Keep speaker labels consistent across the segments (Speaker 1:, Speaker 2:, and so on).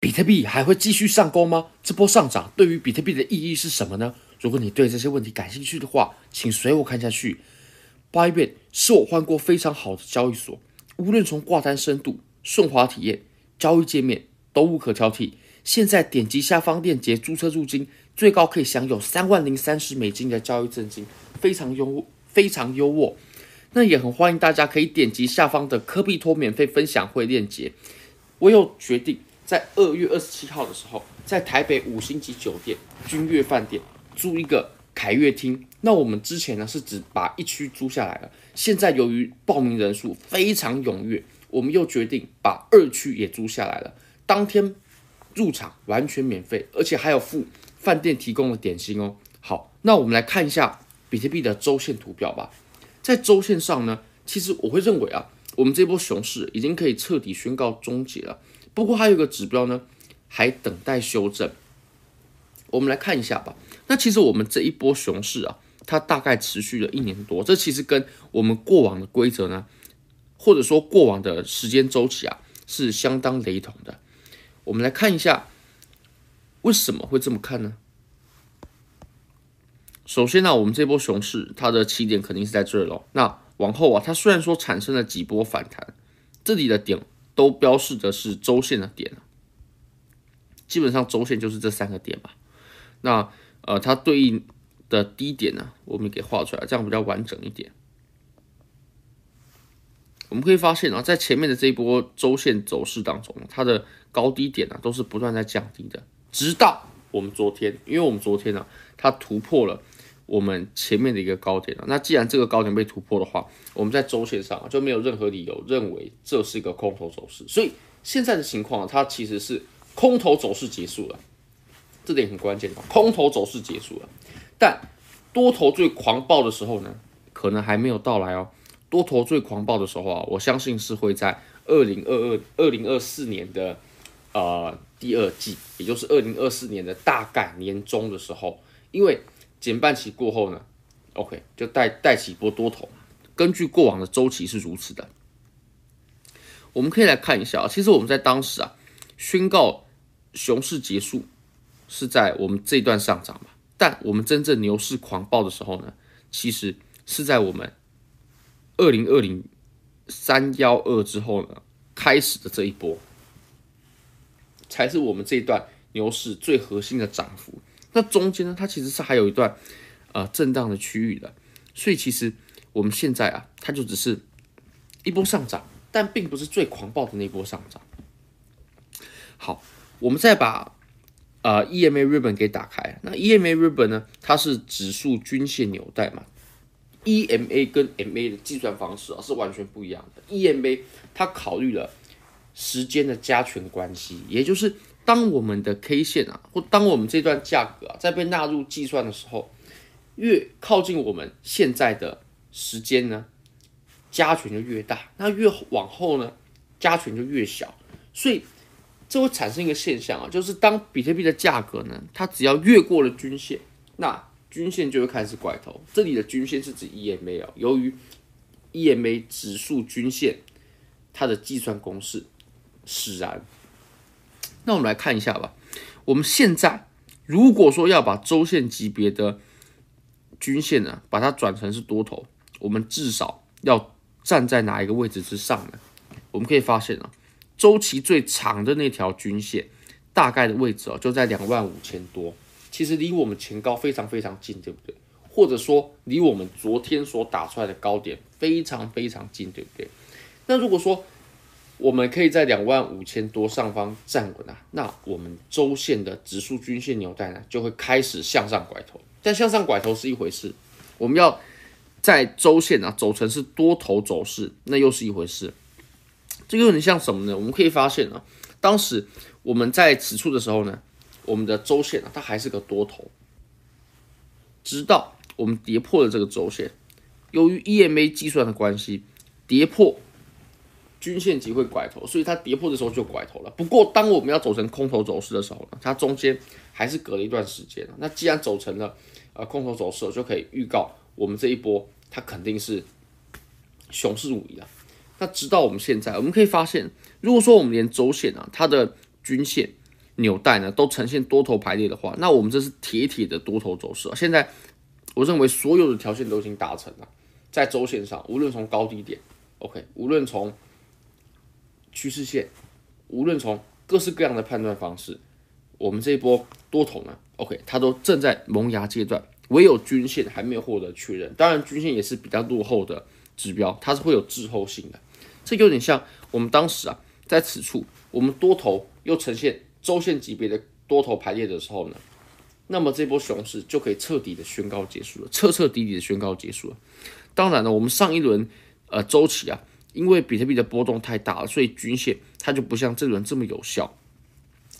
Speaker 1: 比特币还会继续上攻吗？这波上涨对于比特币的意义是什么呢？如果你对这些问题感兴趣的话，请随我看下去。Bybit 是我换过非常好的交易所，无论从挂单深度、顺滑体验、交易界面都无可挑剔。现在点击下方链接注册入金，最高可以享有三万零三十美金的交易赠金，非常优非常优渥。那也很欢迎大家可以点击下方的科币托免费分享会链接。我有决定。在二月二十七号的时候，在台北五星级酒店君悦饭店租一个凯悦厅。那我们之前呢是只把一区租下来了，现在由于报名人数非常踊跃，我们又决定把二区也租下来了。当天入场完全免费，而且还有附饭店提供的点心哦。好，那我们来看一下比特币的周线图表吧。在周线上呢，其实我会认为啊，我们这波熊市已经可以彻底宣告终结了。不过还有一个指标呢，还等待修正。我们来看一下吧。那其实我们这一波熊市啊，它大概持续了一年多。这其实跟我们过往的规则呢，或者说过往的时间周期啊，是相当雷同的。我们来看一下，为什么会这么看呢？首先呢，我们这波熊市它的起点肯定是在这儿喽。那往后啊，它虽然说产生了几波反弹，这里的点。都标示的是周线的点，基本上周线就是这三个点吧。那呃，它对应的低点呢，我们给画出来，这样比较完整一点。我们可以发现啊，在前面的这一波周线走势当中，它的高低点呢都是不断在降低的，直到我们昨天，因为我们昨天呢，它突破了。我们前面的一个高点了，那既然这个高点被突破的话，我们在周线上就没有任何理由认为这是一个空头走势。所以现在的情况，它其实是空头走势结束了，这点很关键的，空头走势结束了。但多头最狂暴的时候呢，可能还没有到来哦。多头最狂暴的时候啊，我相信是会在二零二二、二零二四年的呃第二季，也就是二零二四年的大概年中的时候，因为。减半期过后呢，OK，就带带起一波多头。根据过往的周期是如此的，我们可以来看一下啊。其实我们在当时啊，宣告熊市结束是在我们这一段上涨嘛，但我们真正牛市狂暴的时候呢，其实是在我们二零二零三幺二之后呢开始的这一波，才是我们这一段牛市最核心的涨幅。那中间呢，它其实是还有一段呃震荡的区域的，所以其实我们现在啊，它就只是一波上涨，但并不是最狂暴的那波上涨。好，我们再把呃 EMA ribbon 给打开。那 EMA ribbon 呢，它是指数均线纽带嘛，EMA 跟 MA 的计算方式啊是完全不一样的。EMA 它考虑了时间的加权关系，也就是。当我们的 K 线啊，或当我们这段价格啊，在被纳入计算的时候，越靠近我们现在的时间呢，加权就越大；那越往后呢，加权就越小。所以这会产生一个现象啊，就是当比特币的价格呢，它只要越过了均线，那均线就会开始拐头。这里的均线是指 EMA 啊，由于 EMA 指数均线它的计算公式使然。那我们来看一下吧。我们现在如果说要把周线级别的均线呢，把它转成是多头，我们至少要站在哪一个位置之上呢？我们可以发现啊，周期最长的那条均线大概的位置哦，就在两万五千多，其实离我们前高非常非常近，对不对？或者说离我们昨天所打出来的高点非常非常近，对不对？那如果说我们可以在两万五千多上方站稳啊，那我们周线的指数均线纽带呢，就会开始向上拐头。但向上拐头是一回事，我们要在周线啊走成是多头走势，那又是一回事。这个有点像什么呢？我们可以发现啊，当时我们在此处的时候呢，我们的周线啊它还是个多头，直到我们跌破了这个周线，由于 EMA 计算的关系，跌破。均线级会拐头，所以它跌破的时候就拐头了。不过，当我们要走成空头走势的时候呢，它中间还是隔了一段时间。那既然走成了呃空头走势，就可以预告我们这一波它肯定是熊市无疑了。那直到我们现在，我们可以发现，如果说我们连周线啊它的均线纽带呢都呈现多头排列的话，那我们这是铁铁的多头走势啊。现在我认为所有的条件都已经达成了，在周线上，无论从高低点，OK，无论从趋势线，无论从各式各样的判断方式，我们这一波多头呢，OK，它都正在萌芽阶段，唯有均线还没有获得确认。当然，均线也是比较落后的指标，它是会有滞后性的。这有点像我们当时啊，在此处我们多头又呈现周线级别的多头排列的时候呢，那么这波熊市就可以彻底的宣告结束了，彻彻底底的宣告结束了。当然了，我们上一轮呃周期啊。因为比特币的波动太大了，所以均线它就不像这轮这么有效。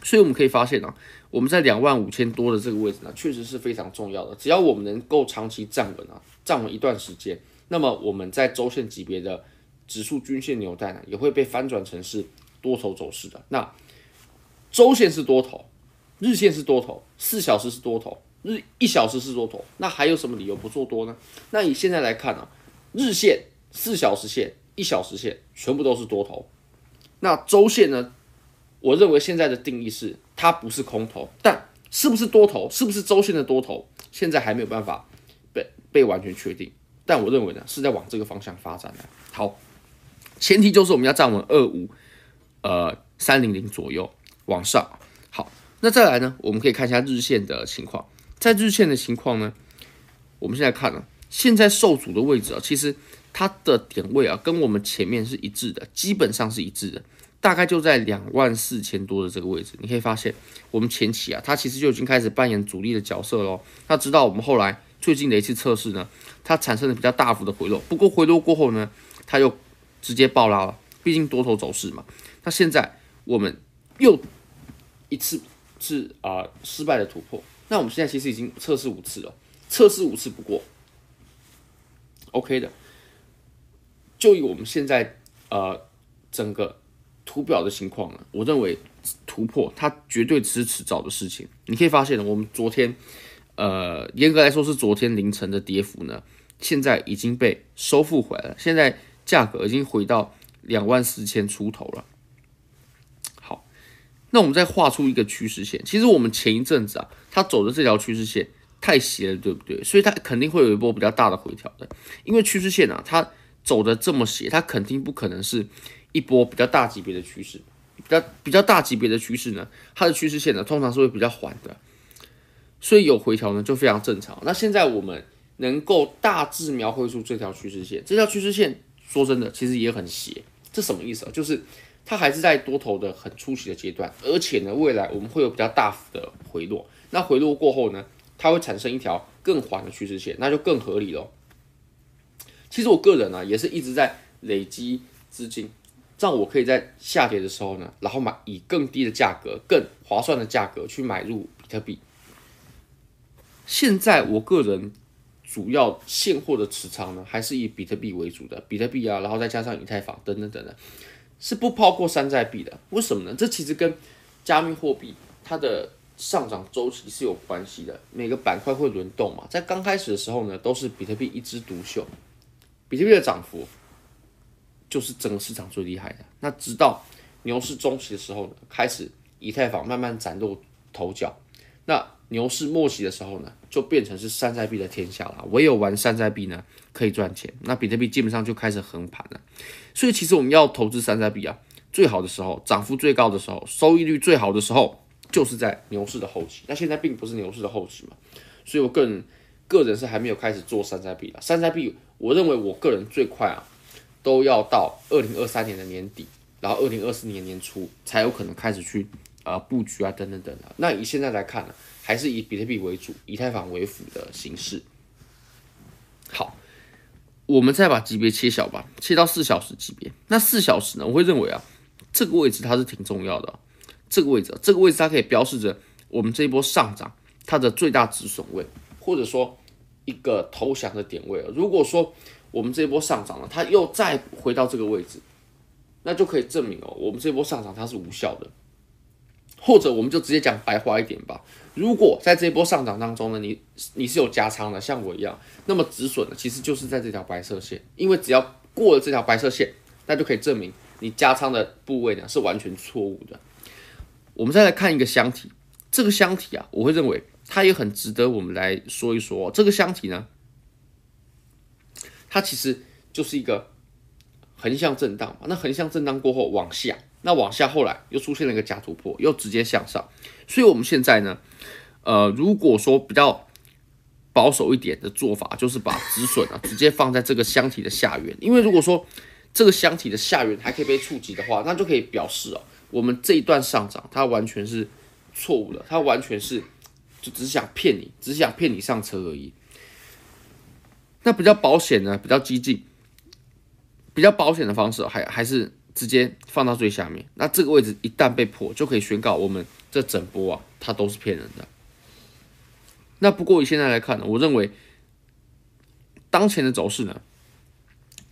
Speaker 1: 所以我们可以发现啊，我们在两万五千多的这个位置呢，确实是非常重要的。只要我们能够长期站稳啊，站稳一段时间，那么我们在周线级别的指数均线纽带呢，也会被翻转成是多头走势的。那周线是多头，日线是多头，四小时是多头，日一小时是多头，那还有什么理由不做多呢？那以现在来看啊，日线、四小时线。一小时线全部都是多头，那周线呢？我认为现在的定义是它不是空头，但是不是多头，是不是周线的多头，现在还没有办法被被完全确定。但我认为呢，是在往这个方向发展的。好，前提就是我们要站稳二五呃三零零左右往上。好，那再来呢，我们可以看一下日线的情况。在日线的情况呢，我们现在看呢，现在受阻的位置啊，其实。它的点位啊，跟我们前面是一致的，基本上是一致的，大概就在两万四千多的这个位置。你可以发现，我们前期啊，它其实就已经开始扮演主力的角色喽。那直到我们后来最近的一次测试呢，它产生了比较大幅的回落，不过回落过后呢，它又直接爆拉了，毕竟多头走势嘛。那现在我们又一次是啊、失败的突破，那我们现在其实已经测试五次了，测试五次不过，OK 的。就以我们现在呃整个图表的情况呢，我认为突破它绝对只是迟早的事情。你可以发现，我们昨天呃严格来说是昨天凌晨的跌幅呢，现在已经被收复回来了。现在价格已经回到两万四千出头了。好，那我们再画出一个趋势线。其实我们前一阵子啊，它走的这条趋势线太斜了，对不对？所以它肯定会有一波比较大的回调的，因为趋势线啊，它。走的这么斜，它肯定不可能是一波比较大级别的趋势。比较比较大级别的趋势呢，它的趋势线呢通常是会比较缓的，所以有回调呢就非常正常。那现在我们能够大致描绘出这条趋势线，这条趋势线说真的其实也很斜。这什么意思啊？就是它还是在多头的很初期的阶段，而且呢未来我们会有比较大幅的回落。那回落过后呢，它会产生一条更缓的趋势线，那就更合理了。其实我个人呢、啊，也是一直在累积资金，这样我可以在下跌的时候呢，然后买以更低的价格、更划算的价格去买入比特币。现在我个人主要现货的持仓呢，还是以比特币为主的，比特币啊，然后再加上以太坊等等等等，是不抛过山寨币的。为什么呢？这其实跟加密货币它的上涨周期是有关系的，每个板块会轮动嘛，在刚开始的时候呢，都是比特币一枝独秀。比特币的涨幅就是整个市场最厉害的。那直到牛市中期的时候呢，开始以太坊慢慢崭露头角。那牛市末期的时候呢，就变成是山寨币的天下了。唯有玩山寨币呢，可以赚钱。那比特币基本上就开始横盘了。所以其实我们要投资山寨币啊，最好的时候，涨幅最高的时候，收益率最好的时候，就是在牛市的后期。那现在并不是牛市的后期嘛，所以我个人个人是还没有开始做山寨币了。山寨币。我认为我个人最快啊，都要到二零二三年的年底，然后二零二四年年初才有可能开始去啊、布局啊等等等等。那以现在来看呢，还是以比特币为主，以太坊为辅的形式。好，我们再把级别切小吧，切到四小时级别。那四小时呢，我会认为啊，这个位置它是挺重要的。这个位置，这个位置它可以标示着我们这一波上涨它的最大止损位，或者说。一个投降的点位了，如果说我们这一波上涨了，它又再回到这个位置，那就可以证明哦，我们这一波上涨它是无效的。或者我们就直接讲白话一点吧，如果在这一波上涨当中呢，你你是有加仓的，像我一样，那么止损呢，其实就是在这条白色线，因为只要过了这条白色线，那就可以证明你加仓的部位呢是完全错误的。我们再来看一个箱体，这个箱体啊，我会认为它也很值得我们来说一说。这个箱体呢，它其实就是一个横向震荡嘛。那横向震荡过后往下，那往下后来又出现了一个假突破，又直接向上。所以我们现在呢，呃，如果说比较保守一点的做法，就是把止损啊 直接放在这个箱体的下缘，因为如果说这个箱体的下缘还可以被触及的话，那就可以表示哦，我们这一段上涨它完全是错误的，它完全是就只想骗你，只想骗你上车而已。那比较保险呢，比较激进，比较保险的方式还还是直接放到最下面。那这个位置一旦被破，就可以宣告我们这整波啊，它都是骗人的。那不过以现在来看呢，我认为当前的走势呢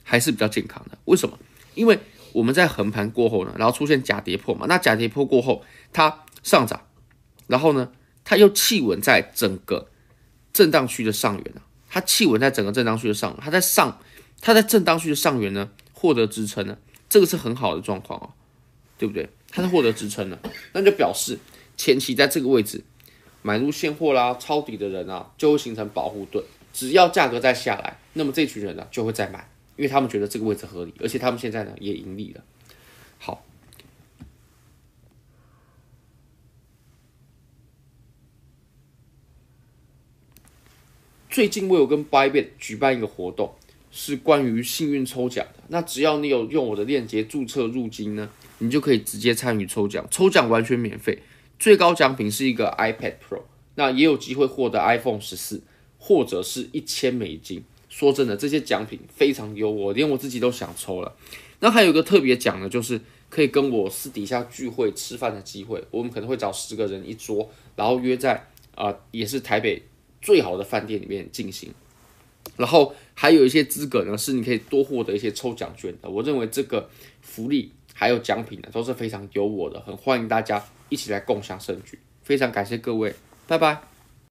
Speaker 1: 还是比较健康的。为什么？因为我们在横盘过后呢，然后出现假跌破嘛。那假跌破过后，它上涨，然后呢，它又企稳在整个震荡区的上缘啊。它企稳在整个震荡区的上，它在上，它在震荡区的上缘呢获得支撑呢，这个是很好的状况啊，对不对？它是获得支撑的，那就表示前期在这个位置。买入现货啦，抄底的人啊，就会形成保护盾。只要价格再下来，那么这群人呢就会再买，因为他们觉得这个位置合理，而且他们现在呢也盈利了。好，最近我有跟 Bybit 举办一个活动，是关于幸运抽奖的。那只要你有用我的链接注册入金呢，你就可以直接参与抽奖，抽奖完全免费。最高奖品是一个 iPad Pro，那也有机会获得 iPhone 十四，或者是一千美金。说真的，这些奖品非常优，我连我自己都想抽了。那还有一个特别奖呢，就是可以跟我私底下聚会吃饭的机会。我们可能会找十个人一桌，然后约在啊、也是台北最好的饭店里面进行。然后还有一些资格呢，是你可以多获得一些抽奖券的。我认为这个福利还有奖品呢，都是非常优渥的，很欢迎大家。一起来共享盛举，非常感谢各位，拜拜。